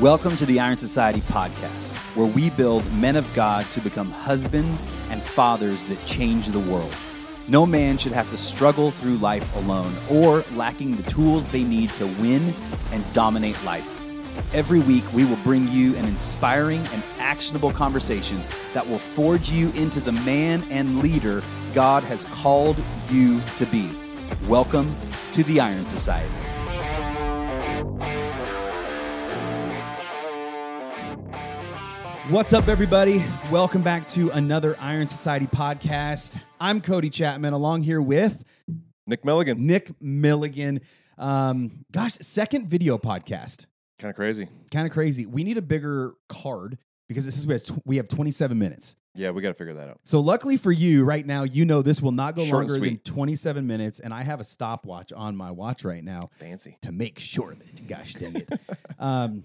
Welcome to the Iron Society podcast, where we build men of God to become husbands and fathers that change the world. No man should have to struggle through life alone or lacking the tools they need to win and dominate life. Every week, we will bring you an inspiring and actionable conversation that will forge you into the man and leader God has called you to be. Welcome to the Iron Society. What's up, everybody? Welcome back to another Iron Society podcast. I'm Cody Chapman, along here with Nick Milligan. Nick Milligan. Um, gosh, second video podcast. Kind of crazy. Kind of crazy. We need a bigger card because this is we have, tw- we have 27 minutes. Yeah, we got to figure that out. So luckily for you, right now, you know this will not go Short longer than 27 minutes, and I have a stopwatch on my watch right now Fancy. to make sure of it. Gosh dang it. um,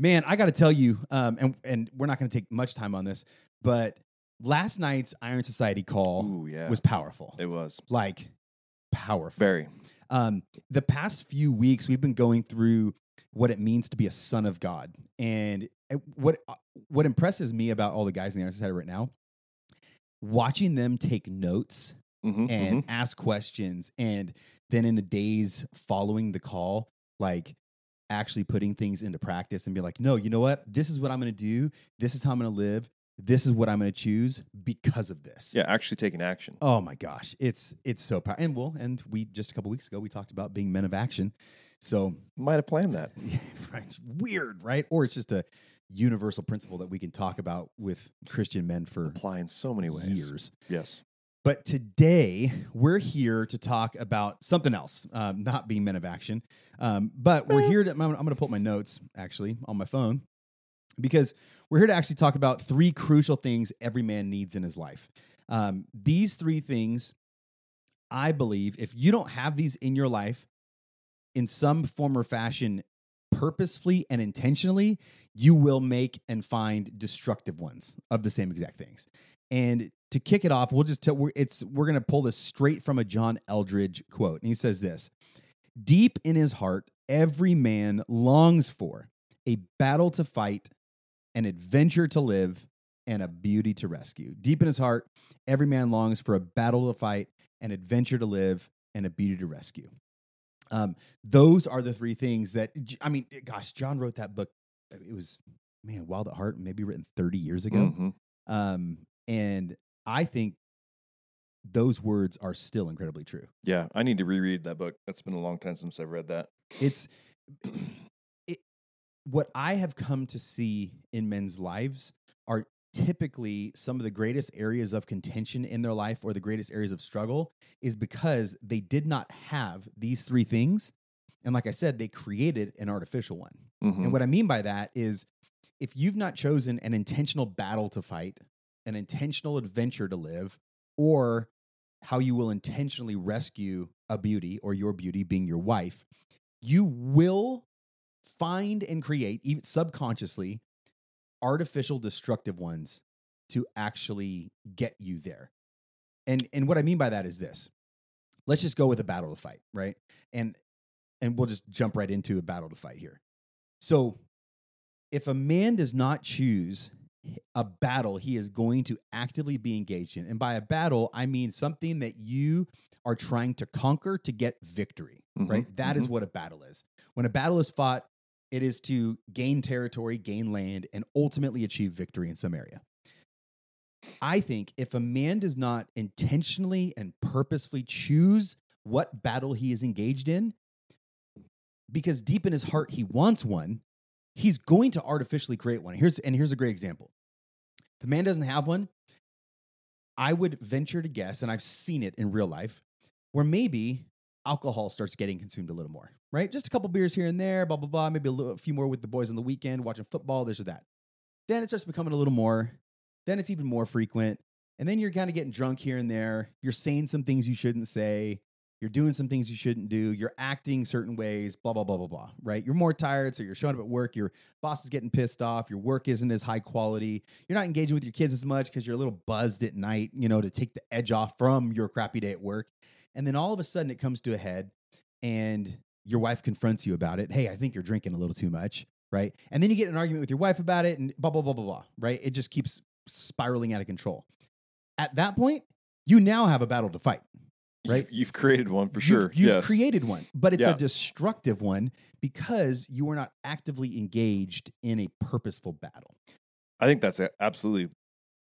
man, I got to tell you, um, and, and we're not going to take much time on this, but last night's Iron Society call Ooh, yeah. was powerful. it was like powerful. very. Um, the past few weeks, we've been going through what it means to be a son of God, and what uh, what impresses me about all the guys in the Iron Society right now, watching them take notes Mhm, and mhm. ask questions, and then in the days following the call, like actually putting things into practice and be like, no, you know what? This is what I'm going to do. This is how I'm going to live. This is what I'm going to choose because of this. Yeah, actually taking action. Oh my gosh, it's it's so powerful. And well, and we just a couple weeks ago we talked about being men of action. So Might have planned that. right, weird, right? Or it's just a universal principle that we can talk about with Christian men for Apply in so many ways. years. Yes. But today we're here to talk about something else, um, not being men of action. Um, but we're here to. I'm, going to pull my notes actually on my phone because we're here to actually talk about three crucial things every man needs in his life. Um, these three things, I believe, if you don't have these in your life in some form or fashion, purposefully and intentionally, you will make and find destructive ones of the same exact things. And to kick it off, we'll just tell we're, it's we're going to pull this straight from a John Eldredge quote, and he says this: "Deep in his heart, every man longs for a battle to fight, an adventure to live, and a beauty to rescue. Deep in his heart, every man longs for a battle to fight, an adventure to live, and a beauty to rescue." Um, those are the three things that I mean. Gosh, John wrote that book. It was man, Wild at Heart, maybe written thirty years ago. Mhm. Um, and I think those words are still incredibly true. Yeah, I need to reread that book. It's been a long time since I've read that. It's it, what I have come to see in men's lives are typically some of the greatest areas of contention in their life or the greatest areas of struggle is because they did not have these three things. And like I said, they created an artificial one. Mhm. And what I mean by that is if you've not chosen an intentional battle to fight, an intentional adventure to live, or how you will intentionally rescue a beauty or your beauty being your wife, you will find and create, even subconsciously, artificial destructive ones to actually get you there. And and what I mean by that is this. Let's just go with a battle to fight, right? And and we'll just jump right into a battle to fight here. So, if a man does not choose a battle he is going to actively be engaged in, and by a battle, I mean something that you are trying to conquer to get victory, Mhm, right? That is mhm. what a battle is. When a battle is fought, it is to gain territory, gain land, and ultimately achieve victory in some area. I think if a man does not intentionally and purposefully choose what battle he is engaged in, because deep in his heart he wants one, he's going to artificially create one. Here's and here's a great example. The man doesn't have one, I would venture to guess, and I've seen it in real life, where maybe alcohol starts getting consumed a little more, right? Just a couple beers here and there, blah blah blah. Maybe a, little, a few more with the boys on the weekend, watching football, this or that. Then it starts becoming a little more. Then it's even more frequent, and then you're kind of getting drunk here and there. You're saying some things you shouldn't say. You're doing some things you shouldn't do. You're acting certain ways, blah, blah, blah, blah, blah, right? You're more tired, so you're showing up at work. Your boss is getting pissed off. Your work isn't as high quality. You're not engaging with your kids as much because you're a little buzzed at night, you know, to take the edge off from your crappy day at work. And then all of a sudden it comes to a head and your wife confronts you about it. Hey, I think you're drinking a little too much. right? And then you get an argument with your wife about it and blah, blah, blah, blah, blah, right? It just keeps spiraling out of control. At that point, you now have a battle to fight. Right. You've, you've created one for You've- sure. You've, yes. created one, but it's Yeah. a destructive one because you are not actively engaged in a purposeful battle. I think that's a- absolutely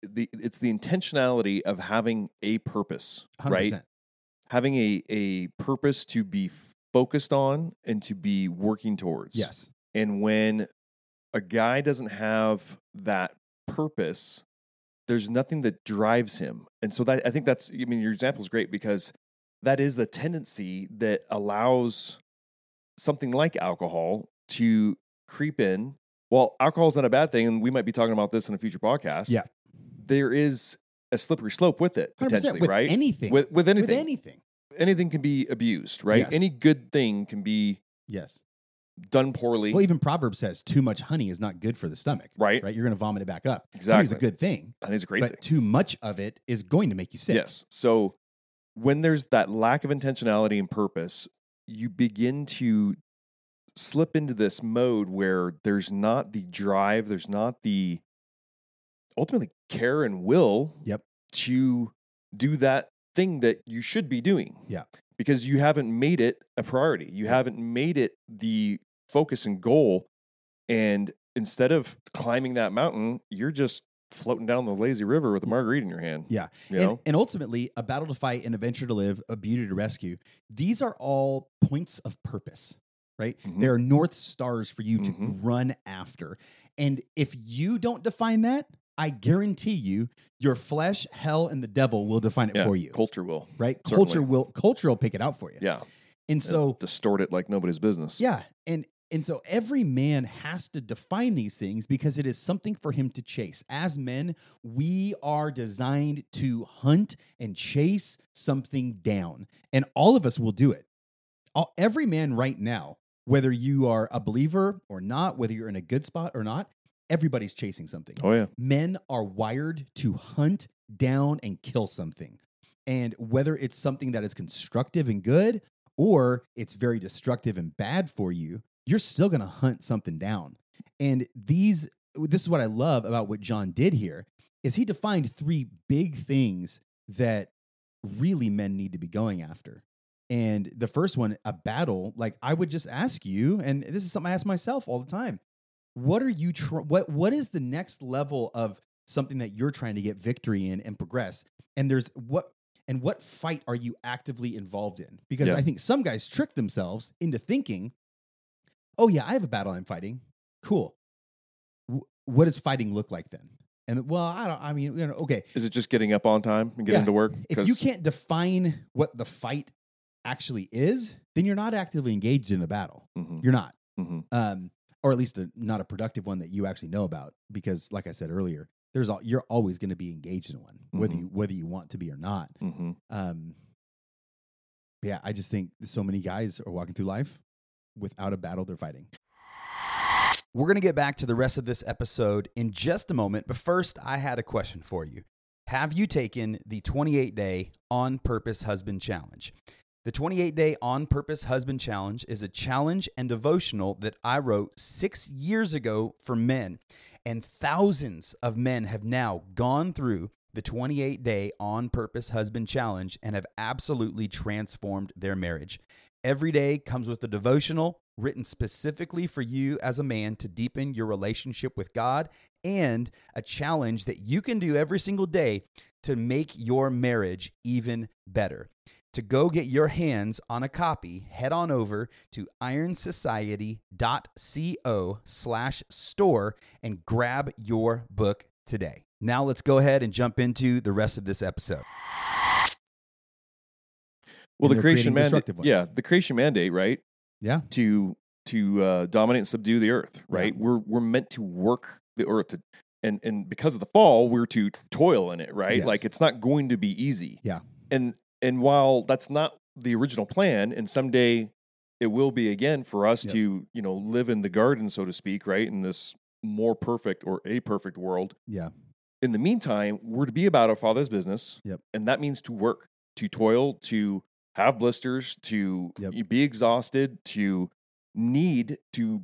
the. It's the intentionality of having a purpose, 100%. right? Having a a purpose to be focused on and to be working towards. Yes. And when a guy doesn't have that purpose, there's nothing that drives him. And so that I think that's I mean your example is great because that is the tendency that allows something like alcohol to creep in. Well, alcohol is not a bad thing, and we might be talking about this in a future podcast. Yeah. There is a slippery slope with it, potentially, with right? anything. With, with anything. With anything. anything can be abused, right? Yes. Any good thing can be Yes. done poorly, Well, even Proverbs says too much honey is not good for the stomach. right? Right? You're going to vomit it back up. Honey's Exactly. a good thing, think a great but thing. too much of it is going to make you sick. Yes. So when there's that lack of intentionality and purpose, you begin to slip into this mode where there's not the drive, there's not the ultimately care and will Yep. to do that thing that you should be doing. Yeah. Because you haven't made it a priority. You Yes. haven't made it the focus and goal. And instead of climbing that mountain, you're just floating down the lazy river with a margarita in your hand. Yeah. You And, know? and ultimately, a battle to fight an adventure to live, a beauty to rescue. These are all points of purpose, right? Mhm. They are north stars for you to Mhm. run after. And if you don't define that, I guarantee you, your flesh, hell, and the devil will define it Yeah, for you. Culture will. right? certainly. Culture will culture will pick it out for you. Yeah. And so distort it like nobody's business. yeah, and and so every man has to define these things because it is something for him to chase. As men, we are designed to hunt and chase something down, and all of us will do it. All, every man right now, whether you are a believer or not, whether you're in a good spot or not, everybody's chasing something Oh yeah. men are wired to hunt down and kill something. And whether it's something that is constructive and good or it's very destructive and bad for you, you're still going to hunt something down. And these this is what I love about what John did here is he defined three big things that really men need to be going after. And the first one, a battle, like I would just ask you, and this is something I ask myself all the time. What are you tr- what what is the next level of something that you're trying to get victory in and progress? And there's what and what fight are you actively involved in? Because Yeah. I think some guys trick themselves into thinking, "Oh yeah, I have a battle I'm fighting. Cool. W- what does fighting look like then?" And well, I don't I mean, you know, okay, Is it just getting up on time and getting Yeah. to work? if you can't define what the fight actually is, then you're not actively engaged in a battle. Mhm, You're not. mhm. Um, or at least a, not a productive one that you actually know about because like I said earlier, there's all, you're always going to be engaged in one whether Mhm. you whether you want to be or not. Mhm. Um, yeah, I just think so many guys are walking through life without a battle they're fighting. We're going to get back to the rest of this episode in just a moment, but first, I had a question for you. Have you taken the 28 day on purpose husband challenge? The 28 day on purpose husband challenge is a challenge and devotional that I wrote six years ago for men. And thousands of men have now gone through the 28 day on purpose husband challenge and have absolutely transformed their marriage. Every day comes with a devotional written specifically for you as a man to deepen your relationship with God and a challenge that you can do every single day to make your marriage even better. To go get your hands on a copy, head on over to ironsociety.co slash store and grab your book today. Now let's go ahead and jump into the rest of this episode. Well, the creation mandate, yeah, the creation mandate, right? Yeah. To to uh, dominate and subdue the earth, right? We're we're meant to work the earth, to, and and because of the fall, we're to toil in it, right? Yes. Like it's not going to be easy. Yeah. And and while that's not the original plan, and someday it will be again for us Yep. to you know live in the garden, so to speak, right? In this more perfect or a perfect world. Yeah. In the meantime, we're to be about our Father's business. Yep. And that means to work, to toil, to have blisters, to Yep. be exhausted, to need to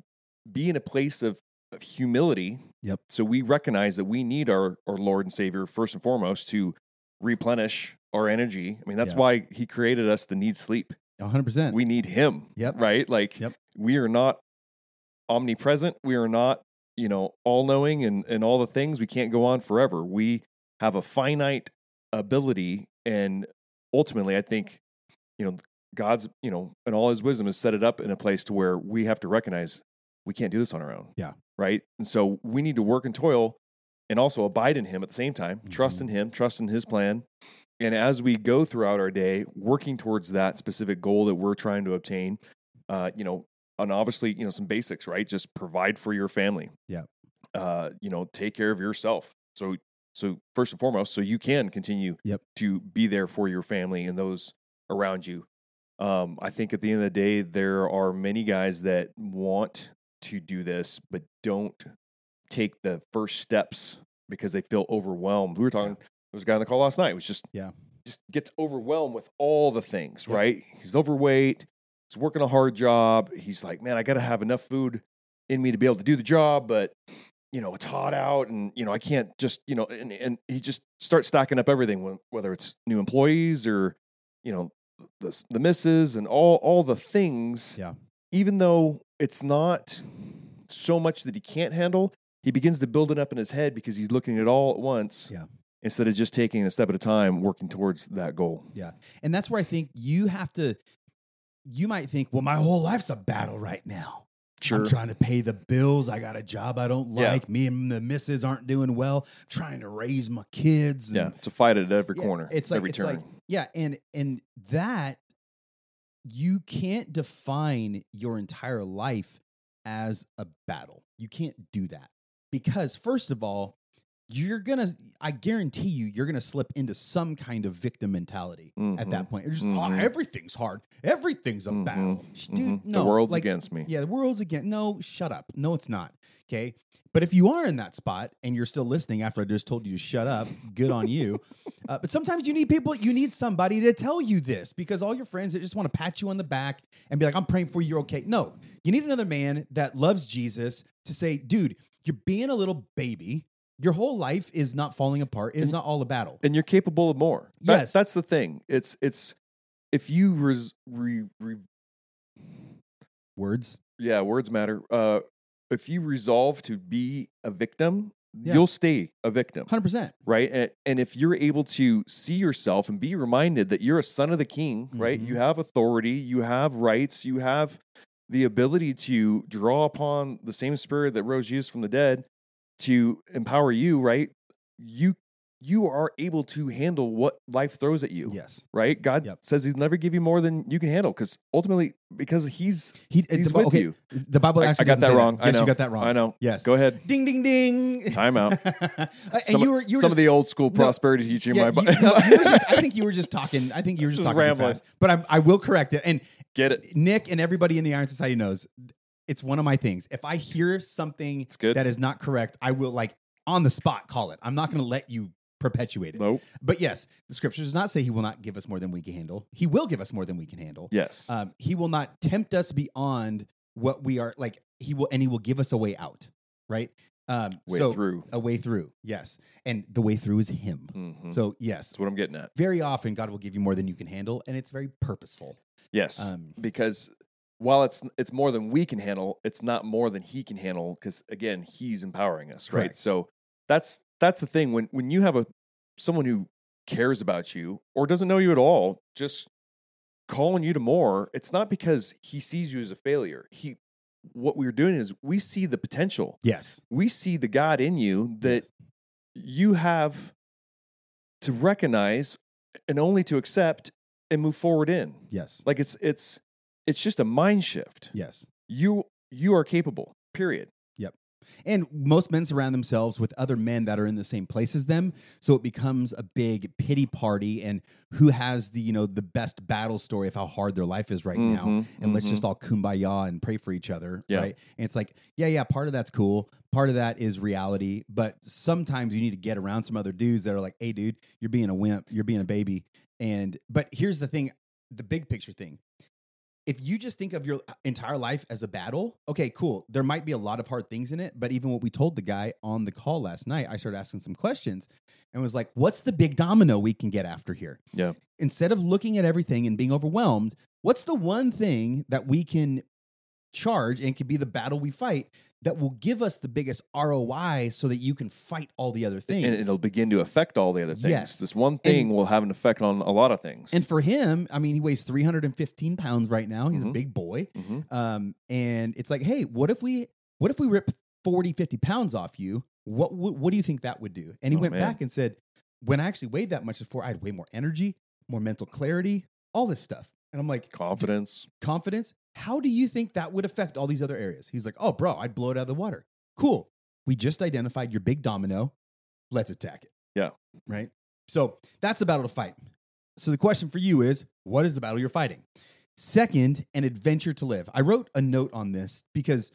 be in a place of, of humility. Yep. So we recognize that we need our, our Lord and Savior first and foremost to replenish our energy. I mean, that's Yeah. why He created us to need sleep. 100%. We need Him. Yep. Right. Like Yep. we are not omnipresent. We are not, you know, all knowing and, and all the things. We can't go on forever. We have a finite ability. And ultimately, I think, you know, God's, you know, and all his wisdom has set it up in a place to where we have to recognize we can't do this on our own. Yeah. Right. And so we need to work and toil and also abide in him at the same time, trust Mhm. in him, trust in his plan. And as we go throughout our day, working towards that specific goal that we're trying to obtain, uh, you know, and obviously, you know, some basics, right? Just provide for your family. Yeah. Uh, you know, take care of yourself. So, so first and foremost, so you can continue Yep. to be there for your family and those around you. Um, I think at the end of the day, there are many guys that want to do this, but don't take the first steps because they feel overwhelmed. We were talking, there was a guy on the call last night, who was just, Yeah. just gets overwhelmed with all the things, Yep. right? He's overweight, he's working a hard job. He's like, man, I got to have enough food in me to be able to do the job, but you know, it's hot out and, you know, I can't just, you know, and, and he just starts stacking up everything, whether it's new employees or, you know, the, the misses and all, all the things. Yeah. Even though it's not so much that he can't handle, he begins to build it up in his head because he's looking at it all at once. Yeah. Instead of just taking a step at a time, working towards that goal. Yeah. And that's where I think you have to, you might think, well, my whole life's a battle right now. I'm trying to pay the bills. I got a job I don't Yeah. like. Me and the missus aren't doing well. trying to raise my kids. and- Yeah. It's a fight at every Yeah, corner. It's like every it's turn. like yeah, and and that you can't define your entire life as a battle. You can't do that because first of all, you're gonna. I guarantee you, you're gonna slip into some kind of victim mentality at Mhm. that point. You're just, Mhm. oh, everything's hard. Everything's a Mhm. battle, dude. Mhm. No, the world's like, against me. yeah, the world's against No, shut up. No, it's not. Okay. But if you are in that spot and you're still listening after I just told you to shut up, good on you. Uh, but sometimes you need people, you need somebody to tell you this because all your friends that just want to pat you on the back and be like, I'm praying for you, you're okay. No, you need another man that loves Jesus to say, dude, you're being a little baby. Your whole life is not falling apart. It is not all a battle. and you're capable of more. That- Yes. that's the thing. It's it's if you res, re, re, Words. yeah, words matter. Uh, if you resolve to be a victim, Yeah. you'll stay a victim, 100%. right? And, and if you're able to see yourself and be reminded that you're a son of the King, right? Mhm. You have authority, you have rights, you have the ability to draw upon the same spirit that rose Jesus from the dead to empower you, right? You you are able to handle what life throws at you Yes. right? God Yep. says He's never give you more than you can handle because ultimately, because He's He, He's the, with okay, you. The Bible I- I got that wrong. I Yes, know. you got that wrong. I know. Yes. Go ahead. Ding, ding, ding. Time out. Uh, and Some, you were, you were some just, of the old school No. prosperity teaching. yeah, my Bi- you, no, you were just, I think you were just talking. I think you were just, Just talking rambling. fast. But I'm, I will correct it. And get it. Nick and everybody in the Iron Society knows it's one of my things. If I hear something It's good. that is not correct, I will like on the spot call it. I'm not going to let you perpetuate it. Nope. But yes, the scripture does not say he will not give us more than we can handle. He will give us more than we can handle. Yes. Um, he will not tempt us beyond what we are like. He will, and he will give us a way out. Right. Um, Way so through. a way through. Yes, and the way through is him. Mhm. So yes, That's what I'm getting at. very often God will give you more than you can handle, and it's very purposeful. Yes. Um, because while it's it's more than we can handle, it's not more than He can handle. Because again, He's empowering us, right? Correct. So that's that's the thing. When when you have a someone who cares about you or doesn't know you at all, just calling you to more, it's not because he sees you as a failure. He what we're doing is we see the potential. yes, We see the God in you that you have to recognize and only to accept and move forward in. yes, Like it's it's it's just a mind shift. yes. You you are capable. Period. Yep. And most men surround themselves with other men that are in the same place as them, so it becomes a big pity party. And who has the you know the best battle story of how hard their life is right now? Mhm, And let's mhm. just all kumbaya and pray for each other, Yeah. right? And it's like, yeah, yeah, part of that's cool. Part of that is reality, but sometimes you need to get around some other dudes that are like, "Hey, dude, you're being a wimp, you're being a baby." And but here's the thing, the big picture thing. If you just think of your entire life as a battle, okay, cool. There might be a lot of hard things in it, but even what we told the guy on the call last night, I started asking some questions and was like, what's the big domino we can get after here? Yeah. Instead of looking at everything and being overwhelmed, what's the one thing that we can charge and can be the battle we fight that will give us the biggest ROI so that you can fight all the other things? And it'll begin to affect all the other things. Yes. This one thing will have an effect on a lot of things. And for him, I mean, he weighs 315 pounds right now. He's a Mhm. big boy. Mhm. Um, and it's like, hey, what if we what if we rip 40, 50 pounds off you? What what, what do you think that would do? And he Oh, went man. back and said, when I actually weighed that much before, I had way more energy, more mental clarity, all this stuff. And I'm like, Confidence. confidence. How do you think that would affect all these other areas? He's like, oh, bro, I'd blow it out of the water. Cool. We just identified your big domino. Let's attack it. Yeah. Right. So that's the battle to fight. So the question for you is what is the battle you're fighting? Second, an adventure to live. I wrote a note on this because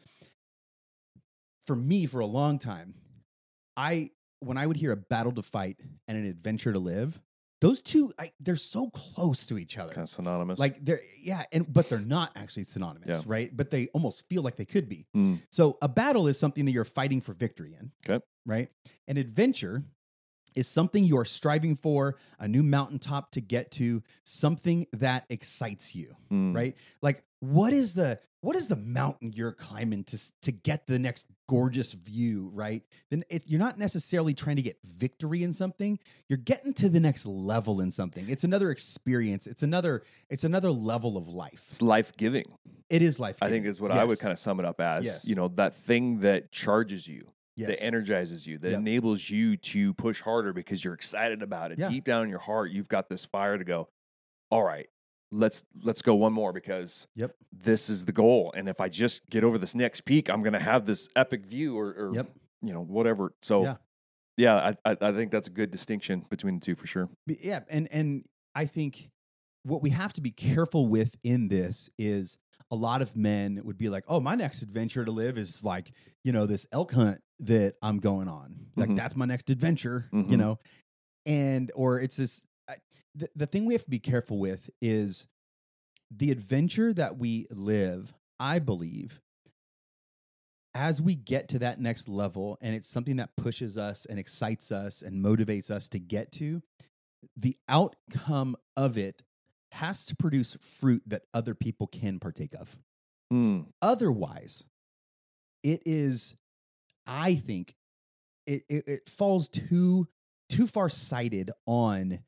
for me, for a long time, I when I would hear a battle to fight and an adventure to live, those two, I, they're so close to each other. Kind of synonymous. Like they're yeah, and but they're not actually synonymous, Yeah. right? But they almost feel like they could be. Mm. So a battle is something that you're fighting for victory in. Okay. Right? An adventure is something you are striving for, a new mountaintop to get to, something that excites you, Mm. right? Like what is the what is the mountain you're climbing to to get the next gorgeous view, right? Then you're not necessarily trying to get victory in something. You're getting to the next level in something. It's another experience. It's another it's another level of life. It's life giving. It is life. I think is what I would kind of sum it up as. Yes. You know, that thing that charges you, yes. that energizes you, that Yep. enables you to push harder because you're excited about it. Yeah. Deep down in your heart, you've got this fire to go, all right, let's let's go one more because Yep. this is the goal. And if I just get over this next peak, I'm gonna have this epic view or, or Yep. you know, whatever. So Yeah. yeah, I, I I think that's a good distinction between the two for sure. Yeah, and and I think what we have to be careful with in this is a lot of men would be like, "Oh, my next adventure to live is like, you know, this elk hunt that I'm going on. Like Mhm. that's my next adventure, you Mhm. know." And or it's this I, the, the thing we have to be careful with is the adventure that we live, I believe, as we get to that next level and it's something that pushes us and excites us and motivates us to get to, the outcome of it has to produce fruit that other people can partake of. Hmm. Otherwise, it is, I think, it, it, it falls too too far sighted on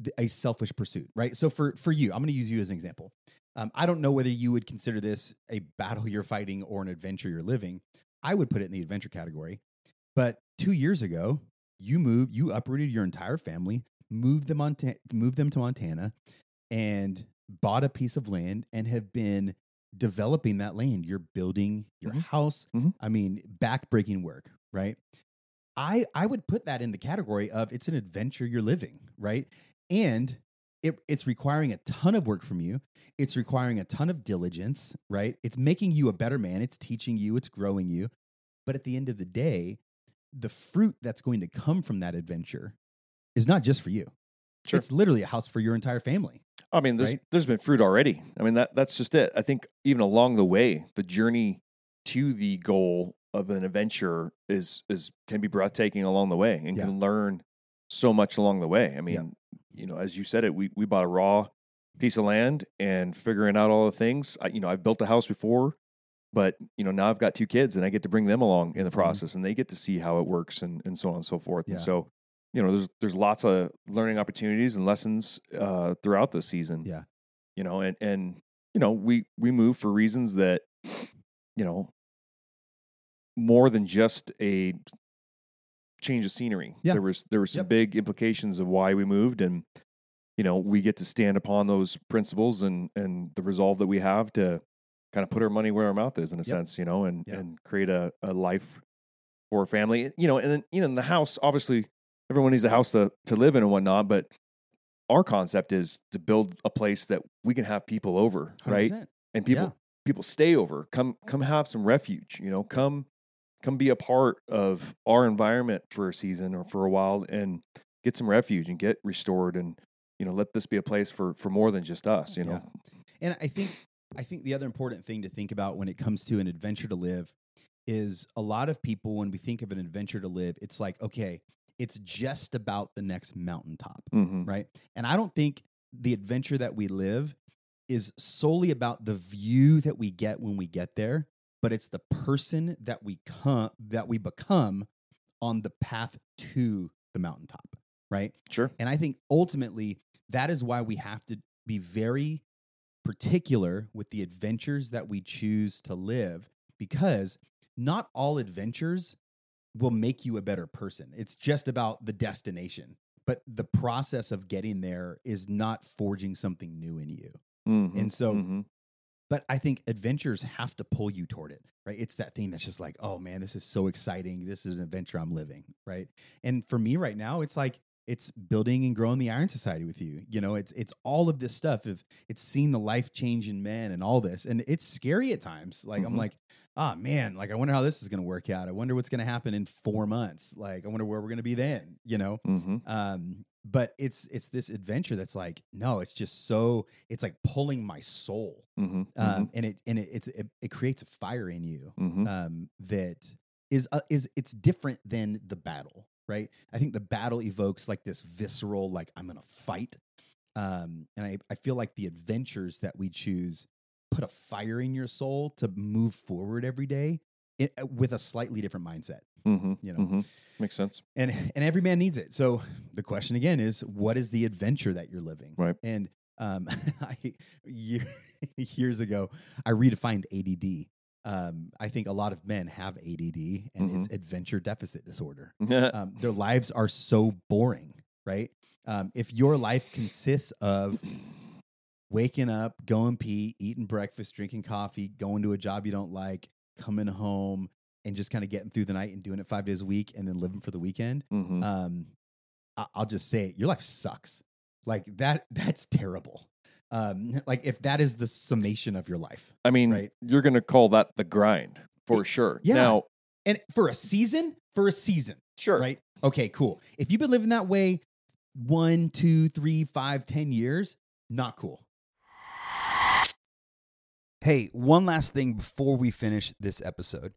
the, a selfish pursuit, right? So for for you, I'm going to use you as an example. Um, I don't know whether you would consider this a battle you're fighting or an adventure you're living. I would put it in the adventure category. But two years ago, you moved, you uprooted your entire family, moved them on, moved them to Montana, and bought a piece of land and have been developing that land. You're building your Mhm. house. Mhm. I mean, backbreaking work, right? I I would put that in the category of it's an adventure you're living, right? And it, it's requiring a ton of work from you. It's requiring a ton of diligence, right? It's making you a better man. It's teaching you, it's growing you. But at the end of the day, the fruit that's going to come from that adventure is not just for you. Sure. It's literally a house for your entire family. I mean, there's Right? there's been fruit already. I mean, that that's just it. I think even along the way, the journey to the goal of an adventure is is can be breathtaking along the way, and Yeah. can learn so much along the way. I mean, you know, as you said it, we we bought a raw piece of land and figuring out all the things. I, you know, I've built a house before, but you know now I've got two kids, and I get to bring them along in the Mhm. process, and they get to see how it works, and and so on and so forth. Yeah. And so you know, there's there's lots of learning opportunities and lessons uh, throughout the season. Yeah. You know, and and you know, we we move for reasons that, you know, more than just a change of scenery. Yeah. There was there were some Yep. big implications of why we moved and you know, we get to stand upon those principles and and the resolve that we have to kind of put our money where our mouth is in a Yep. sense, you know, and Yeah. and create a, a life for a family. You know, and then you know, in the house, obviously everyone needs a house to to live in and whatnot, but our concept is to build a place that we can have people over, right? 100%. And people Yeah. people stay over. Come come have some refuge, you know, come come be a part of our environment for a season or for a while and get some refuge and get restored and you know, let this be a place for for more than just us, you know. Yeah. And I think I think the other important thing to think about when it comes to an adventure to live is a lot of people, when we think of an adventure to live, it's like, okay, it's just about the next mountaintop, Mm-hmm. right? And I don't think the adventure that we live is solely about the view that we get when we get there, but it's the person that we come that we become on the path to the mountaintop, right? Sure. And I think ultimately that is why we have to be very particular with the adventures that we choose to live because not all adventures will make you a better person. It's just about the destination. But the process of getting there is not forging something new in you. Mhm. And so Mhm. but I think adventures have to pull you toward it, right? It's that thing that's just like, oh man, this is so exciting. This is an adventure I'm living, right? And for me right now, it's like it's building and growing the Iron Society with you. You know, it's it's all of this stuff. If it's seeing the life change in men and all this, and it's scary at times. Like I'm Mhm. like, ah man, like I wonder how this is going to work out. I wonder what's going to happen in four months. Like I wonder where we're going to be then. You know, Mhm. um but it's it's this adventure that's like no it's just so it's like pulling my soul Mhm. um and it and it it's it, it creates a fire in you Mhm. um that is uh, is it's different than the battle right i think the battle evokes like this visceral like i'm gonna fight um and i i feel like the adventures that we choose put a fire in your soul to move forward every day it, with a slightly different mindset Mhm. you know Mhm. Makes sense. and and every man needs it. So the question again is, what is the adventure that you're living? Right. And um, I, year, years ago, I redefined ADD. Um, I think a lot of men have ADD, and it's adventure deficit disorder. Um, their lives are so boring, right? Um, if your life consists of waking up, going pee, eating breakfast, drinking coffee, going to a job you don't like, coming home, and just kind of getting through the night and doing it five days a week, and then living for the weekend, Mhm. um, I- I'll just say it, your life sucks. Like that, that's terrible. Um, like if that is the summation of your life, I mean, right. you're going to call that the grind for sure. yeah. Now, and for a season, for a season, sure. right? Okay, cool. If you've been living that way one, two, three, five, ten years, not cool. Hey, one last thing before we finish this episode.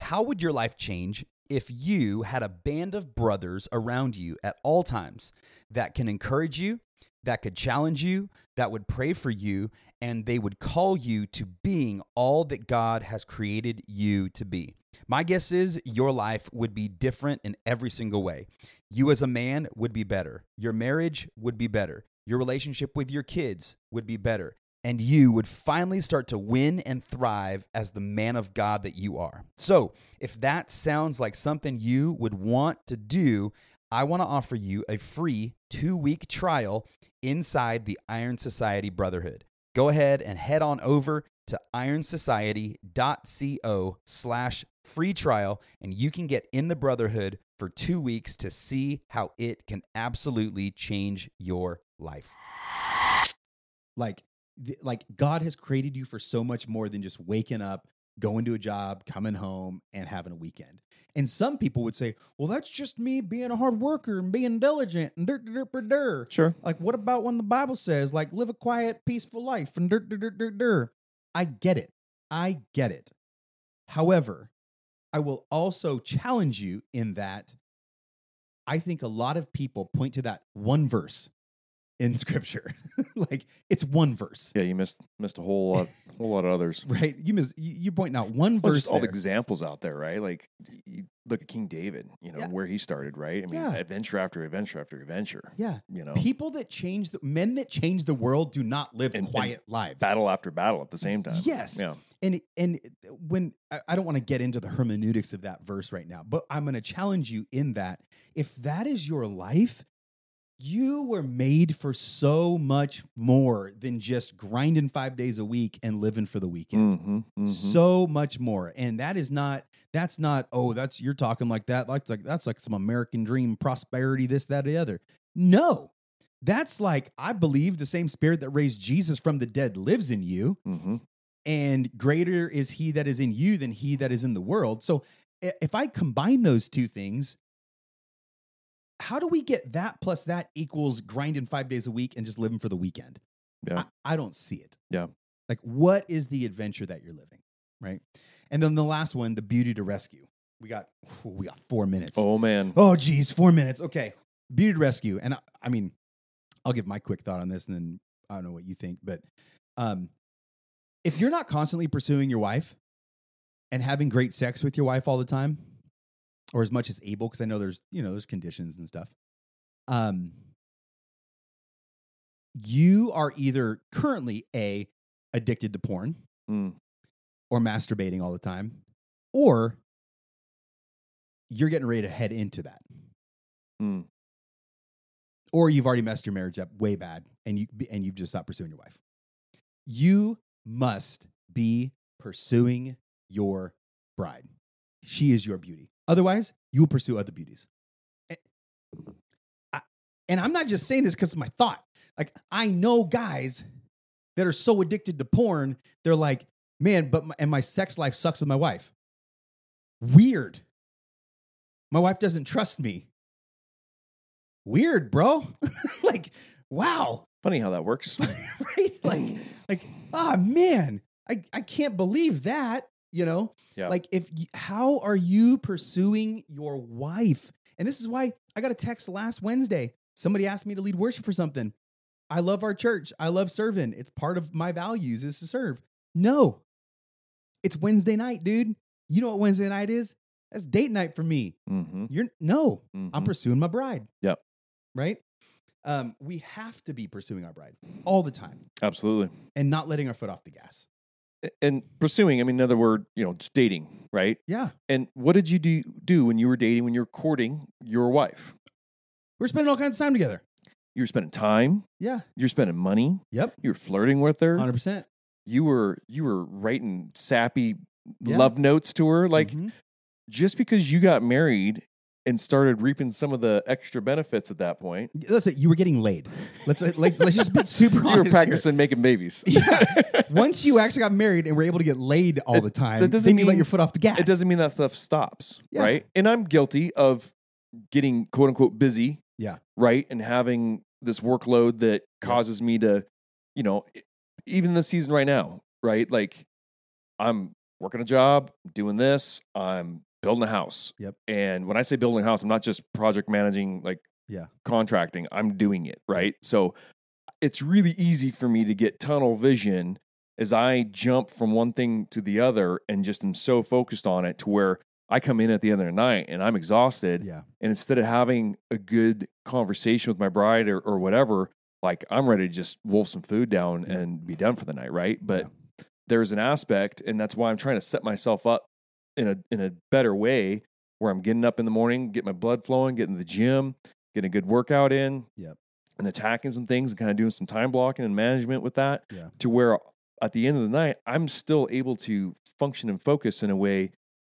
How would your life change if you had a band of brothers around you at all times that can encourage you, that could challenge you, that would pray for you, and they would call you to being all that God has created you to be? My guess is your life would be different in every single way. You as a man would be better. Your marriage would be better. Your relationship with your kids would be better. And you would finally start to win and thrive as the man of God that you are. So, if that sounds like something you would want to do, I want to offer you a free two week trial inside the Iron Society Brotherhood. Go ahead and head on over to ironsociety.co slash free trial and you can get in the brotherhood for two weeks to see how it can absolutely change your life like th- like god has created you for so much more than just waking up going to a job coming home and having a weekend and some people would say well that's just me being a hard worker and being diligent and dur, dur, dur. Sure. like what about when the bible says like live a quiet peaceful life and dur, dur, dur, dur. i get it i get it however i will also challenge you in that i think a lot of people point to that one verse in scripture like it's one verse Yeah, you missed missed a whole lot, whole lot of others. right you miss you, you point out one Well, verse all the examples out there, right? Like, you look at King David, you know, Yeah. where he started, right? I mean, Yeah. adventure after adventure after adventure. yeah You know, people that change the men that change the world do not live And- and quiet lives battle after battle at the same time. Yes. Yeah. and and when I don't want to get into the hermeneutics of that verse right now but i'm going to challenge you in that if that is your life you were made for so much more than just grinding five days a week and living for the weekend Mhm, mhm. so much more and that is not that's not oh that's you're talking like that like, like that's like some american dream prosperity this that the other no that's like i believe the same spirit that raised jesus from the dead lives in you Mhm. and greater is he that is in you than he that is in the world. So if I combine those two things, how do we get that plus that equals grinding five days a week and just living for the weekend? Yeah. I, I don't see it. Yeah. Like, what is the adventure that you're living? Right. And then the last one, the beauty to rescue. We got we got four minutes. Oh man. Oh, geez, four minutes. Okay. Beauty to rescue. And I, I mean, I'll give my quick thought on this and then I don't know what you think, but um, if you're not constantly pursuing your wife and having great sex with your wife all the time, or as much as able, because I know there's, you know, there's conditions and stuff. Um, you are either currently a addicted to porn Mm. or masturbating all the time, or you're getting ready to head into that. Mm. or you've already messed your marriage up way bad and you and you've just stopped pursuing your wife. You must be pursuing your bride. She is your beauty. Otherwise, you will pursue other beauties. And, I, and I'm not just saying this because it's my thought. Like I know guys that are so addicted to porn, they're like, man, but my, and my sex life sucks with my wife. Weird. My wife doesn't trust me weird, bro. like, wow. Funny how that works. right? Like, like, ah, man, I, I can't believe that. You know, Yeah. like, if how are you pursuing your wife? And this is why I got a text last Wednesday. Somebody asked me to lead worship for something. I love our church. I love serving. It's part of my values is to serve. No, it's Wednesday night, dude. You know what Wednesday night is? That's date night for me. hmm You're no, I'm Mhm. pursuing my bride. Yep. Right? Um, we have to be pursuing our bride all the time Absolutely. and not letting our foot off the gas. And pursuing, I mean, another word, you know, just dating, right? Yeah. And what did you do, do when you were dating, when you were courting your wife? We're spending all kinds of time together. You were spending time, Yeah. you're spending money, Yep. you were flirting with her, 100%. you were you were writing sappy Yeah. love notes to her. Like Mhm. just because you got married and started reaping some of the extra benefits at that point, that's it. You were getting laid. Let's uh, like let's just be super you were honest. here. practicing making babies. Yeah. Once you actually got married and were able to get laid all the time, that doesn't then you let your foot off the gas. It doesn't mean that stuff stops, Yeah. right? And I'm guilty of getting quote unquote busy, Yeah. right, and having this workload that causes me to, you know, even this season right now, right? Like I'm working a job, doing this, I'm building a house. Yep. And when I say building a house, I'm not just project managing like Yeah. contracting. I'm doing it, right? So it's really easy for me to get tunnel vision as I jump from one thing to the other and just am so focused on it to where I come in at the end of the night and I'm exhausted. Yeah. And instead of having a good conversation with my bride or, or whatever, like I'm ready to just wolf some food down Yeah. and be done for the night, right? But Yeah. there's an aspect, and that's why I'm trying to set myself up in a in a better way where I'm getting up in the morning, get my blood flowing, getting to the gym, getting a good workout in, Yep. and attacking some things and kind of doing some time blocking and management with that Yeah. to where at the end of the night I'm still able to function and focus in a way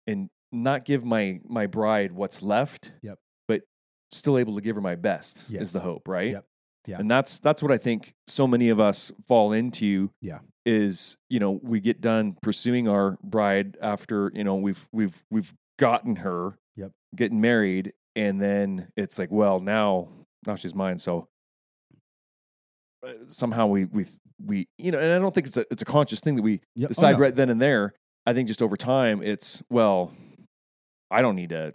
and not give my my bride what's left. Yep. But still able to give her my best Yes. is the hope, right? Yep. Yeah. And that's that's what I think so many of us fall into. Yeah. Is, you know, we get done pursuing our bride after, you know, we've we've we've gotten her, Yep. getting married, and then it's like, well, now now she's mine. So uh, somehow we we we you know, and I don't think it's a it's a conscious thing that we Yep. Oh, decide no. right then and there. I think just over time, it's well, I don't need to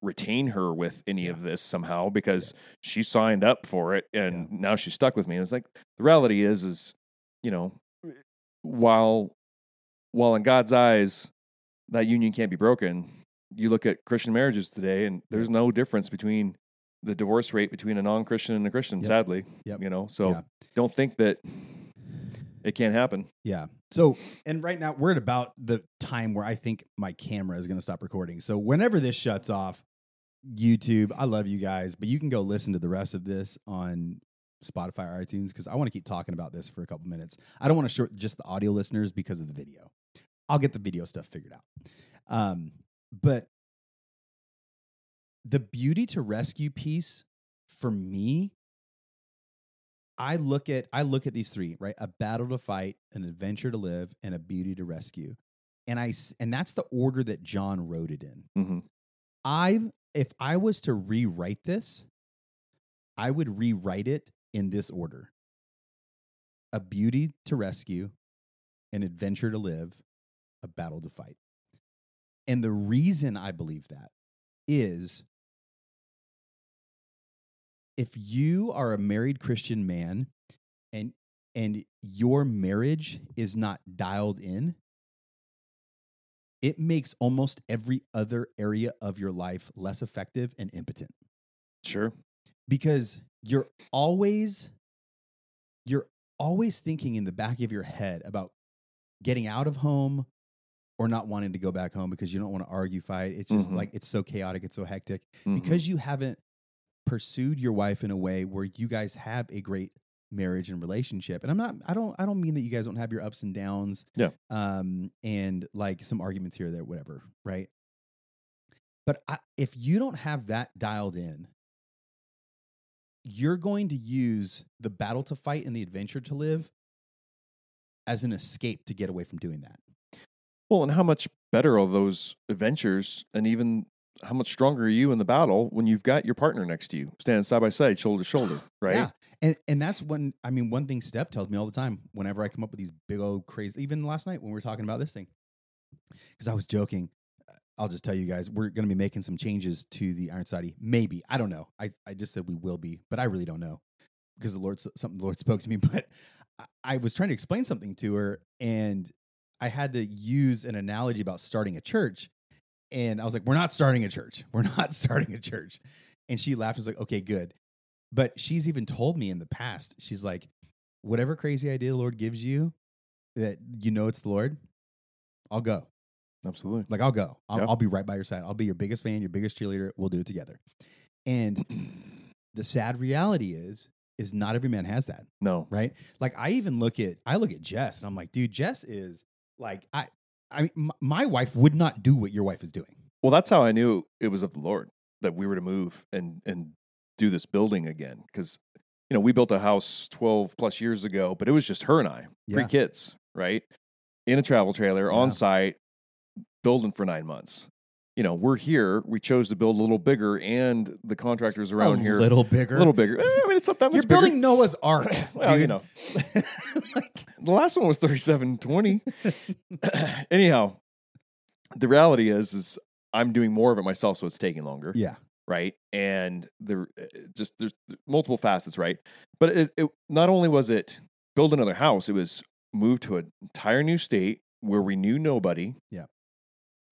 retain her with any Yeah. of this somehow because she signed up for it and now she's stuck with me. And it's like the reality is, is you know, while while in God's eyes that union can't be broken, you look at Christian marriages today, and there's no difference between the divorce rate between a non-Christian and a Christian. Yep. Sadly, Yep. you know, so Yeah. don't think that it can't happen. Yeah. So, and right now we're at about the time where I think my camera is going to stop recording. So, whenever this shuts off, YouTube, I love you guys, but you can go listen to the rest of this on Spotify or iTunes because I want to keep talking about this for a couple minutes. I don't want to short just the audio listeners because of the video. I'll get the video stuff figured out. Um, but the beauty to rescue piece for me I look at I look at these three, right? A battle to fight, an adventure to live, and a beauty to rescue. And I and that's the order that John wrote it in. hmm I if I was to rewrite this, I would rewrite it in this order. A beauty to rescue, an adventure to live, a battle to fight. And the reason I believe that is if you are a married Christian man and and your marriage is not dialed in, it makes almost every other area of your life less effective and impotent Sure. Because you're always you're always thinking in the back of your head about getting out of home or not wanting to go back home because you don't want to argue fight it's just Mhm. like it's so chaotic it's so hectic Mhm. because you haven't pursued your wife in a way where you guys have a great marriage and relationship and i'm not i don't i don't mean that you guys don't have your ups and downs Yeah. um and like some arguments here or there whatever right but I, if you don't have that dialed in you're going to use the battle to fight and the adventure to live as an escape to get away from doing that Well, and how much better are those adventures, and even how much stronger are you in the battle when you've got your partner next to you, standing side by side, shoulder to shoulder, right? Yeah. And and that's when I mean one thing Steph tells me all the time whenever I come up with these big old crazy even last night when we were talking about this thing. Because I was joking. I'll just tell you guys, we're gonna be making some changes to the Iron Society. Maybe. I don't know. I, I just said we will be, but I really don't know. Because the Lord something the Lord spoke to me. But I, I was trying to explain something to her and I had to use an analogy about starting a church. And I was like, We're not starting a church. We're not starting a church. And she laughed and was like, Okay, good. But she's even told me in the past, she's like, whatever crazy idea the Lord gives you that you know it's the Lord, I'll go. Absolutely. Like, I'll go. I'll, Yeah. I'll be right by your side. I'll be your biggest fan, your biggest cheerleader. We'll do it together. And the sad reality is, is not every man has that, No. right? Like, I even look at, I look at Jess and I'm like, dude, Jess is like, I, I mean, my wife would not do what your wife is doing. Well, that's how I knew it was of the Lord that we were to move and and do this building again because you know we built a house 12 plus years ago, but it was just her and I, three Yeah. kids, right, in a travel trailer Yeah. on site, building for nine months. You know, we're here. We chose to build a little bigger, and the contractors around here. a here little bigger. a little bigger. Eh, I mean, it's not that much. You're bigger. building Noah's Ark. well, you know, like, the last one was 3720. Anyhow, the reality is is I'm doing more of it myself, so it's taking longer. yeah. right? And there just there's multiple facets, right? But it, it not only was it build another house, it was move to an entire new state where we knew nobody. Yeah.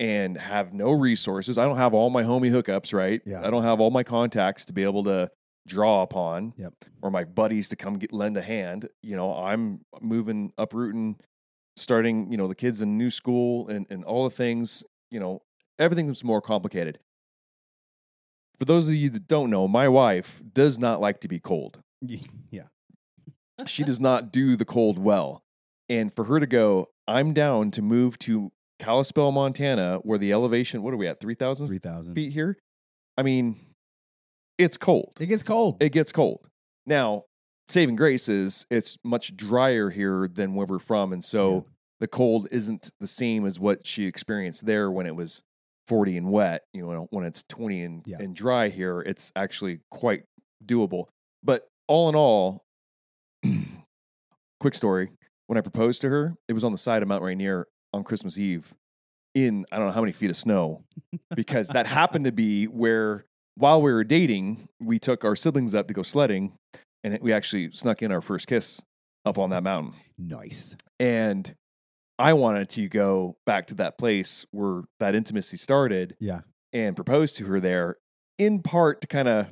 And have no resources. I don't have all my homie hookups, right? Yeah. I don't have all my contacts to be able to draw upon Yep. or my buddies to come get lend a hand. You know, I'm moving, uprooting, starting, you know, the kids in new school and, and all the things, you know, everything's more complicated. For those of you that don't know, my wife does not like to be cold. Yeah. She does not do the cold well. And for her to go, I'm down to move to Kalispell, Montana, where the elevation, what are we at, 3,000 Three thousand. feet here? I mean, it's cold It gets cold. it gets cold. Now, saving grace is it's much drier here than where we're from, and so Yeah. the cold isn't the same as what she experienced there when it was 40 and wet. You know, when it's 20 and, Yeah. and dry here, it's actually quite doable. But all in all, quick story. When I proposed to her, it was on the side of Mount Rainier on Christmas Eve in I don't know how many feet of snow because that happened to be where while we were dating, we took our siblings up to go sledding and we actually snuck in our first kiss up on that mountain. nice. And I wanted to go back to that place where that intimacy started Yeah. and propose to her there in part to kind of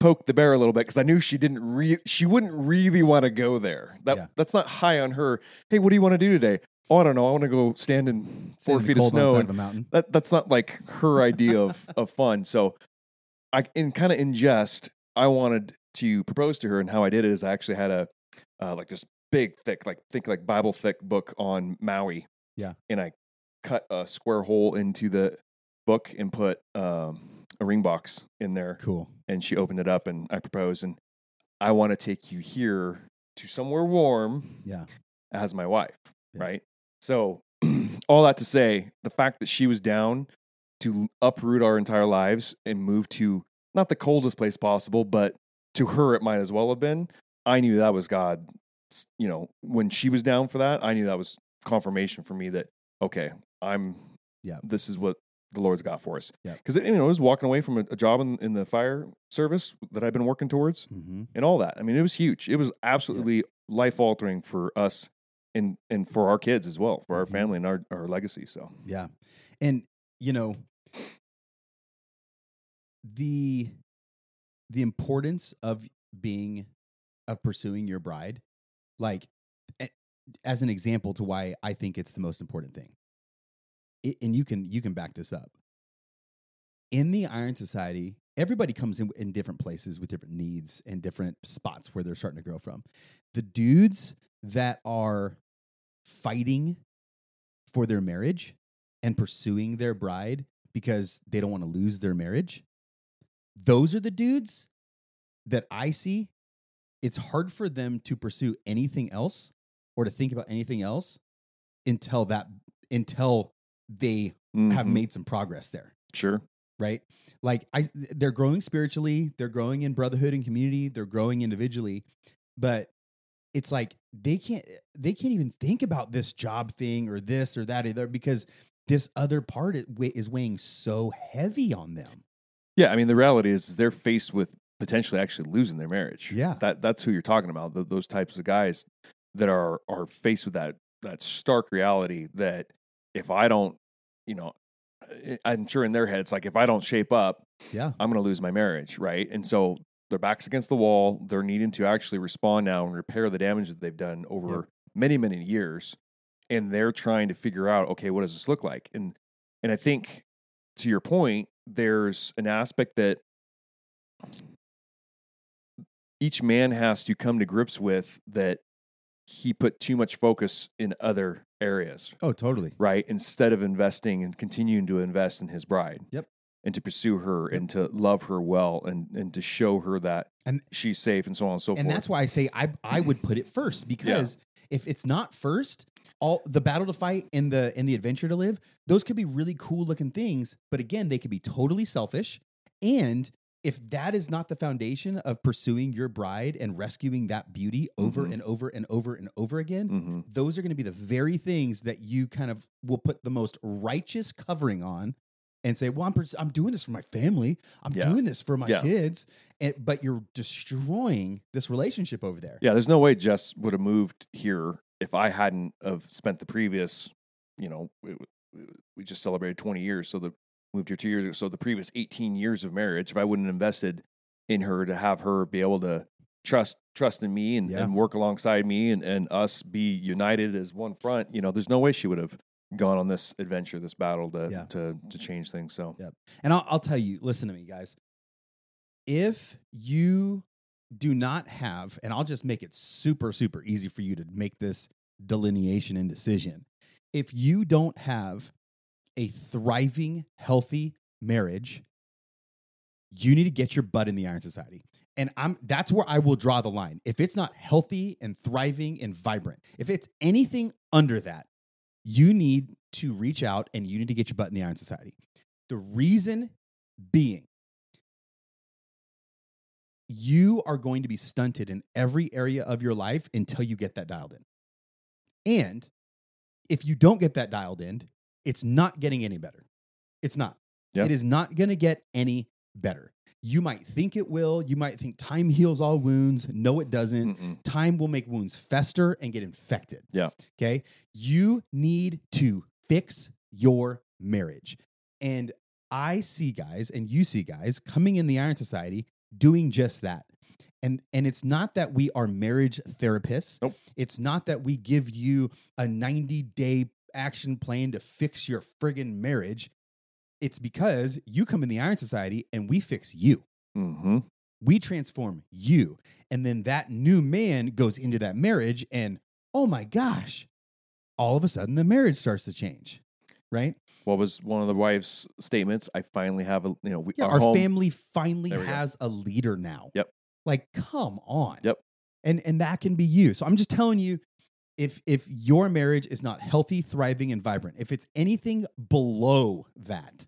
poke the bear a little bit because I knew she didn't re- she wouldn't really want to go there. That Yeah. that's not high on her. Hey, what do you want to do today? Oh, I don't know. I want to go stand in four Stand in feet of on the snow and of that that's not like her idea of of fun. So I in kind of in jest, I wanted to propose to her, and how I did it is I actually had a uh, like this big, thick, like think like Bible thick book on Maui. Yeah. and I cut a square hole into the book and put um, a ring box in there, Cool. and she opened it up, and I proposed, and I want to take you here to somewhere warm Yeah. as my wife, Yeah. right? So, all that to say, the fact that she was down to uproot our entire lives and move to not the coldest place possible, but to her, it might as well have been. I knew that was God. You know, when she was down for that, I knew that was confirmation for me that okay, I'm Yeah. this is what the Lord's got for us. Yeah. because you know, I was walking away from a, a job in, in the fire service that I've been working towards Mm-hmm. and all that. I mean, it was huge. It was absolutely life altering for us and and for our kids as well, for our Mhm. family and our our legacy. So Yeah. And you know the the importance of being of pursuing your bride like as an example to why I think it's the most important thing. It, and you can you can back this up. In the Iron Society, everybody comes in in different places with different needs and different spots where they're starting to grow from. The dudes that are fighting for their marriage and pursuing their bride because they don't want to lose their marriage, those are the dudes that I see. It's hard for them to pursue anything else or to think about anything else until that until they have Mhm. made some progress there sure, right like i they're growing spiritually they're growing in brotherhood and community they're growing individually but it's like they can't eh, they can't even think about this job thing or this or that either because this other part is weighing so heavy on them yeah. I mean, the reality is they're faced with potentially actually losing their marriage. Yeah. that that's who you're talking about. th those types of guys that are are faced with that that stark reality that if I don't, you know, I- I'm sure in their head it's like if I don't shape up, yeah I'm going to lose my marriage, right? And so their backs against the wall. They're needing to actually respond now and repair the damage that they've done over Yep. many, many years. And they're trying to figure out, okay, what does this look like? And and I think to your point, there's an aspect that each man has to come to grips with that he put too much focus in other areas oh totally right? Instead of investing and continuing to invest in his bride. Yep. And to pursue her and to love her well and, and to show her that And- she's safe and so on and so and forth. And that's why i say i i would put it first because if it's not first all the battle to fight and the and the adventure to live those could be really cool looking things but again they could be totally selfish and if that is not the foundation of pursuing your bride and rescuing that beauty over Mhm. and over and over and over again hmm those are going to be the very things that you kind of will put the most righteous covering on and say, "Well, I'm pers- I'm doing this for my family. I'm Yeah. doing this for my Yeah. kids." And, but you're destroying this relationship over there. Yeah, there's no way Jess would have moved here if I hadn't have spent the previous, you know, we just celebrated 20 years, so the moved here two years ago. So the previous 18 years of marriage, if I wouldn't have invested in her to have her be able to trust trust in me and, Yeah. and work alongside me and, and us be united as one front, you know, there's no way she would have gone on this adventure, this battle to Yeah. to to change things. So Yeah. And I'll, I'll tell you, listen to me, guys. If you do not have, and I'll just make it super, super easy for you to make this delineation and decision. If you don't have a thriving, healthy marriage, you need to get your butt in the Iron Society. And I'm that's where I will draw the line. If it's not healthy and thriving and vibrant, if it's anything under that, you need to reach out and you need to get your butt in the Iron Society. The reason being, you are going to be stunted in every area of your life until you get that dialed in. And if you don't get that dialed in, it's not getting any better. It's not. Yeah. It is not going to get any better. You might think it will. You might think time heals all wounds. No, it doesn't mm-mm. time will make wounds fester and get infected. Yeah. Okay. You need to fix your marriage. And I see guys and you see guys coming in the Iron Society doing just that. And and it's not that we are marriage therapists. Nope. It's not that we give you a 90-day action plan to fix your friggin' marriage. It's because you come in the Iron Society and we fix you Mm-hmm. we transform you and then that new man goes into that marriage and oh my gosh all of a sudden the marriage starts to change right What was one of the wife's statements? I finally have a you know we, yeah our, our, home- family finally we go. has a leader now Yep. like come on Yep. and and that can be you so i'm just telling you if if your marriage is not healthy thriving and vibrant if it's anything below that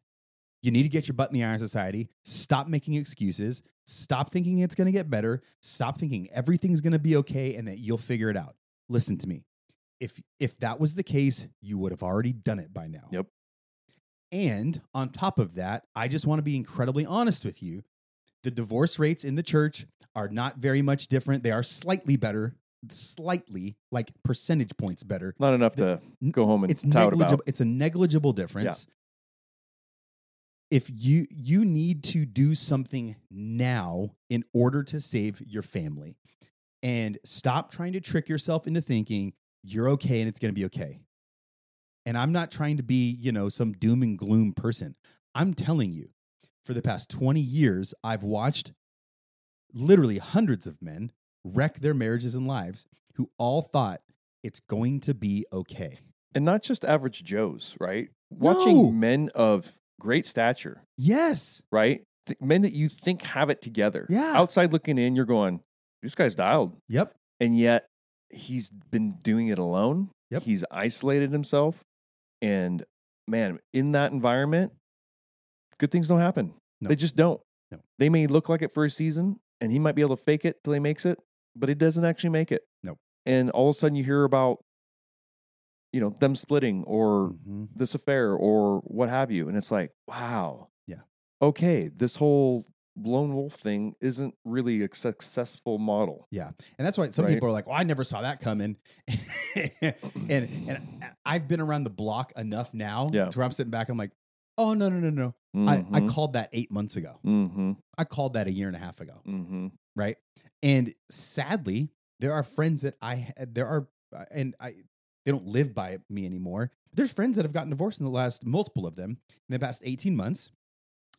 you need to get your butt in the iron society stop making excuses stop thinking it's going to get better stop thinking everything's going to be okay and that you'll figure it out listen to me if if that was the case, you would have already done it by now. Yep. And on top of that, I just want to be incredibly honest with you. The divorce rates in the church are not very much different. They are slightly better, slightly like percentage points better. Not enough to go home and It's tout negligible. about. It's a negligible difference. If you you need to do something now in order to save your family, and stop trying to trick yourself into thinking you're okay and it's going to be okay. And I'm not trying to be, you know, some doom and gloom person. I'm telling you, for the past 20 years, I've watched literally hundreds of men wreck their marriages and lives who all thought it's going to be okay. And not just average Joes, right? Watching No. men of great stature, Yes. right? Th- men that you think have it together. Yeah. Outside looking in, you're going, this guy's dialed. Yep. And yet he's been doing it alone. Yep. He's isolated himself. And man, in that environment, good things don't happen. No. They just don't. No. They may look like it for a season and he might be able to fake it till he makes it, but it doesn't actually make it. No. And all of a sudden you hear about, you know, them splitting or Mhm. this affair or what have you. And it's like, wow. Yeah. Okay. This whole lone wolf thing isn't really a successful model. Yeah. And that's why some Right. people are like, well, I never saw that coming. and, and I've been around the block enough now Yeah. to where I'm sitting back. I'm like, oh, no, no, no, no. I, I Mhm. called that eight months ago. Mm-hmm. I called that a year and a half ago. Mm-hmm. Right? And sadly, there are friends that I there are uh, and I they don't live by me anymore. There's friends that have gotten divorced in the last multiple of them in the past 18 months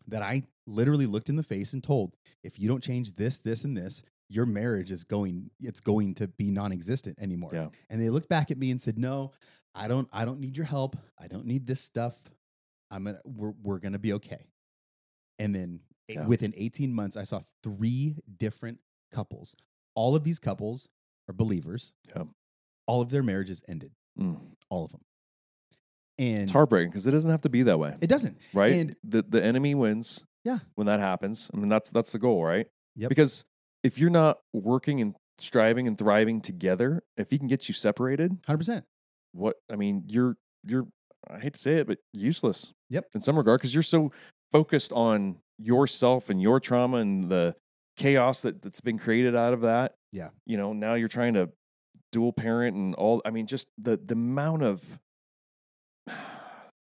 that I literally looked in the face and told, if you don't change this, this, and this, your marriage is going it's going to be non-existent anymore. Yeah. And they looked back at me and said, No, I don't I don't need your help. I don't need this stuff. I'm gonna we're we're gonna be okay. And then Yeah. within 18 months, I saw three different couples. All of these couples are believers. Yeah. All of their marriages ended. Mm. All of them. And It's heartbreaking because it doesn't have to be that way, it doesn't. right? and- the the enemy wins. Yeah. When that happens, I mean that's that's the goal, right? Yep. Because if you're not working and striving and thriving together, if he can get you separated, 100%. what I mean, you're you're I hate to say it, but useless. Yep. In some regard, because you're so focused on yourself and your trauma and the chaos that, that's been created out of that. Yeah. You know, now you're trying to dual parent and all I mean, just the the amount of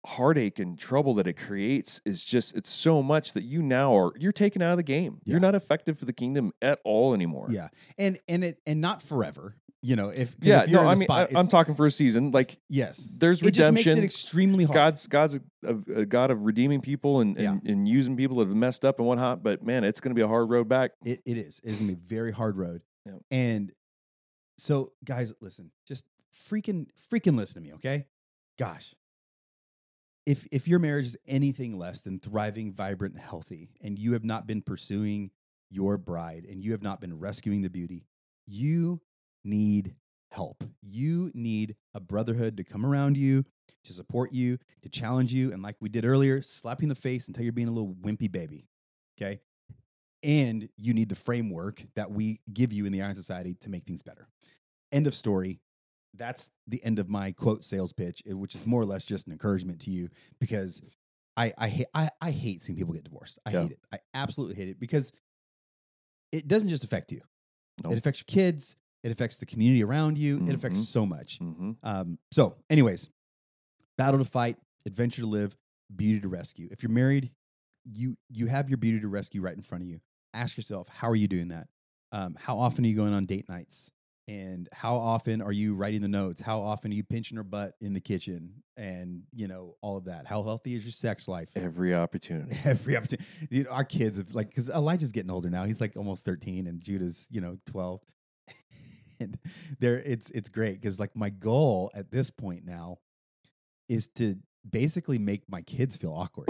heartache and trouble that it creates is just it's so much that you now are you're taken out of the game. Yeah. You're not effective for the kingdom at all anymore. Yeah. And and it and not forever. You know, if Yeah, if you're no, I mean, spot, I, I'm talking for a season. Like, yes. there's It just makes redemption. it extremely hard. God's God's a, a God of redeeming people and, and, and using people that have messed up and whatnot. But man, it's going to be a hard road back. It, it is. It's gonna be a very hard road. Yeah. And so, guys, listen. Just freaking, freaking listen to me, okay? Gosh, if if your marriage is anything less than thriving, vibrant, and healthy, and you have not been pursuing your bride, and you have not been rescuing the beauty, you need help. You need a brotherhood to come around you, to support you, to challenge you, and like we did earlier, slap you in the face until you're being a little wimpy baby. Okay and you need the framework that we give you in the Iron Society to make things better. End of story. That's the end of my quote sales pitch, eh, which is more or less just an encouragement to you because I I hate I, I hate seeing people get divorced. I Yeah. hate it. I absolutely hate it because it doesn't just affect you. Nope. It affects your kids. It affects the community around you. It affects Mhm. so much. Mm-hmm. Um, so, anyways, battle to fight, adventure to live, beauty to rescue. If you're married, you you have your beauty to rescue right in front of you. Ask yourself, how are you doing that? Um, how often are you going on date nights? And how often are you writing the notes? How often are you pinching her butt in the kitchen? And you know all of that. How healthy is your sex life? Every opportunity. Every opportunity. You know, our kids have like because Elijah's getting older now. He's like almost thirteen, and Judah's you know twelve. And there, it's it's great because like my goal at this point now is to basically make my kids feel awkward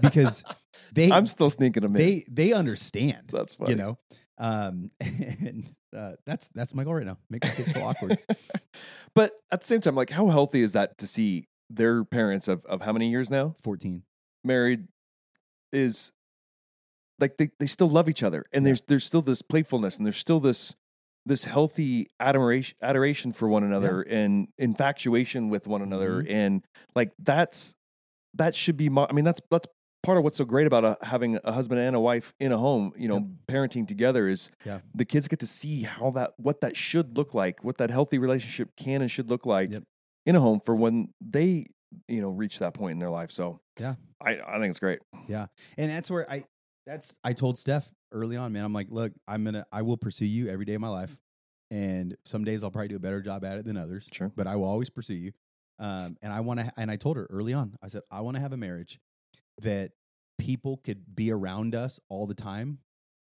because they I'm still sneaking them in. they they understand. That's funny. You know, um, and uh, that's that's my goal right now. Make my kids feel awkward. but at the same time, like, how healthy is that to see their parents of, of how many years now Fourteen. married is like they, they still love each other and Yeah. there's there's still this playfulness and there's still this this healthy adoration adoration for one another and infatuation with one another Mm-hmm. and like that's that should be I mean that's that's part of what's so great about a, having a husband and a wife in a home you know Yep. parenting together is Yeah. the kids get to see how that what that should look like what that healthy relationship can and should look like Yep. in a home for when they you know reach that point in their life so Yeah. I, I think it's great Yeah. And that's where I that's I told Steph early on, man. I'm like, look, I'm gonna I will pursue you every day of my life. And some days I'll probably do a better job at it than others. Sure. But I will always pursue you. Um, and I want to and I told her early on, I said, I want to have a marriage that people could be around us all the time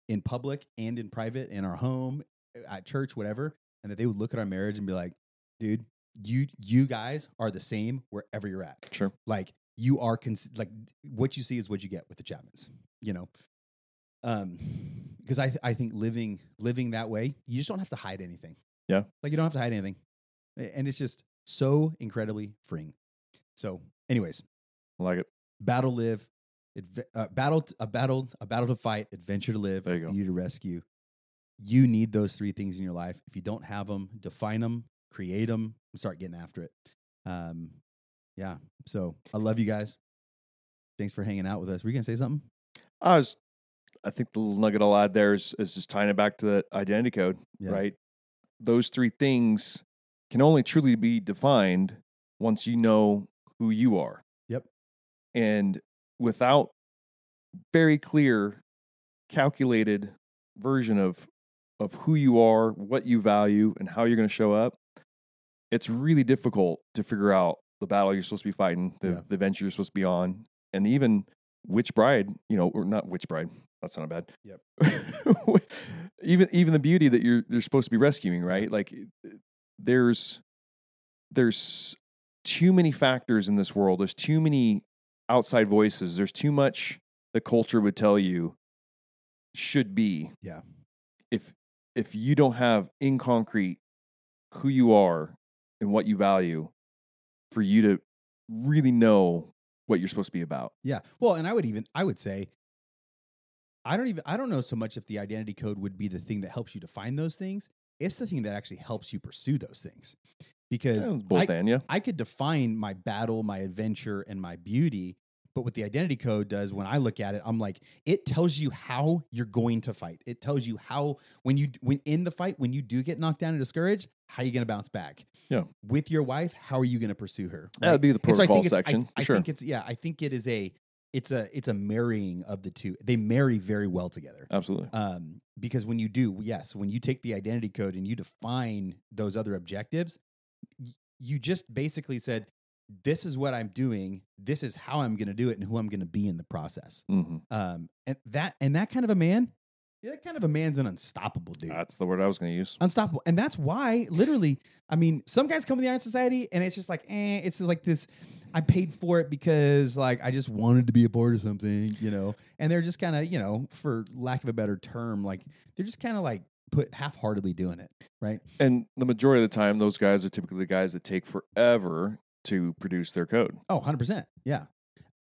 in public and in private, in our home, at church, whatever, and that they would look at our marriage and be like, dude, you you guys are the same wherever you're at sure like you are cons- like what you see is what you get with the Chapmans, you know. Um, because I th- I think living living that way, you just don't have to hide anything. Yeah. like you don't have to hide anything, and it's just so incredibly freeing. So, anyways, I like it battle live, adve- uh, battle t- a battle a battle to fight, adventure to live, There you to rescue. You need those three things in your life. If you don't have them, define them, create them, and start getting after it. Um, yeah. So I love you guys. Thanks for hanging out with us. Were you gonna say something? I was, I think the little nugget I'll add there is, is just tying it back to the identity code, Yeah. right? Those three things can only truly be defined once you know who you are. Yep. And without very clear, calculated version of of who you are, what you value, and how you're going to show up, it's really difficult to figure out the battle you're supposed to be fighting, the, Yeah. the venture you're supposed to be on, and even which bride, you know, or not which bride. That's not bad. Yep. even even the beauty that you're you're supposed to be rescuing, right? Like there's there's too many factors in this world. There's too many outside voices. There's too much the culture would tell you should be. Yeah. If if you don't have in concrete who you are and what you value, for you to really know what you're supposed to be about. Yeah. Well, and I would even I would say I don't even I don't know so much if the identity code would be the thing that helps you define those things. It's the thing that actually helps you pursue those things. Because Yeah, both I, and yeah. I could define my battle, my adventure, and my beauty. But what the identity code does when I look at it, I'm like, it tells you how you're going to fight. It tells you how when you when in the fight, when you do get knocked down and discouraged, how are you gonna bounce back? Yeah. With your wife, how are you gonna pursue her? That would be the And so I protocol think it's- I- section. I, sure. think it's yeah, I think it is a it's a it's a marrying of the two. They marry very well together. Absolutely. Um, because when you do, yes, when you take the identity code and you define those other objectives, you just basically said, "This is what I'm doing. This is how I'm going to do it, and who I'm going to be in the process." hmm Um, and that and that kind of a man, yeah, that kind of a man's an unstoppable dude. That's the word I was going to use. unstoppable, and that's why, literally, I mean, some guys come to the Iron Society, and it's just like, eh, it's just like this. I paid for it because, like, I just wanted to be a part of something, you know. And they're just kind of, you know, for lack of a better term, like they're just kind of like put half-heartedly doing it, right? And the majority of the time, those guys are typically the guys that take forever to produce their code. Oh, 100%. Yeah.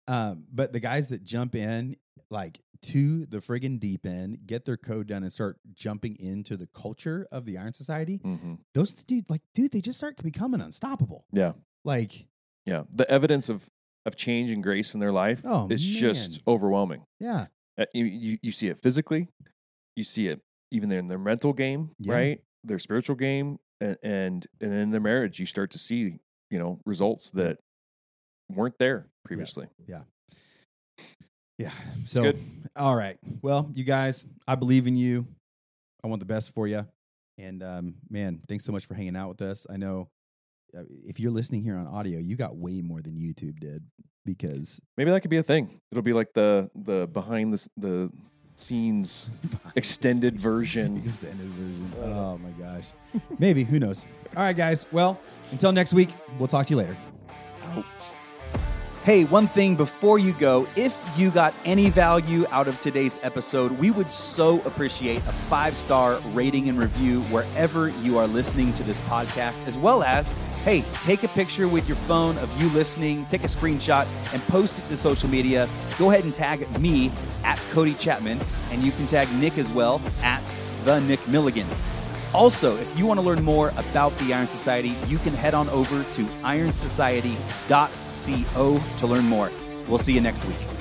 Um, but the guys that jump in like to the friggin' deep end, get their code done and start jumping into the culture of the Iron Society, hmm those dude like dude, they just start becoming unstoppable. Yeah. Like, Yeah. The evidence of, of change and grace in their life Oh, is just overwhelming. yeah. Uh, You, you, you see it physically, you see it even in their mental game, Yeah. right? Their spiritual game, and, and and in their marriage, you start to see you know results that weren't there previously. Yeah. Yeah. So, good. all right. Well, you guys, I believe in you. I want the best for you. And um, man, thanks so much for hanging out with us. I know uh, if you're listening here on audio, you got way more than YouTube did because Maybe that could be a thing. It'll be like the the behind the the scenes extended version. Extended version. Uh, oh my gosh. Maybe. Who knows? All right, guys. Well, until next week, we'll talk to you later. Out. Hey, one thing before you go if you got any value out of today's episode, we would so appreciate a five star rating and review wherever you are listening to this podcast, as well as, hey, take a picture with your phone of you listening, take a screenshot, and post it to social media. Go ahead and tag me at Cody Chapman, and you can tag Nick as well at the Nick Milligan. Also, if you want to learn more about the Iron Society, you can head on over to ironsociety.co to learn more. We'll see you next week.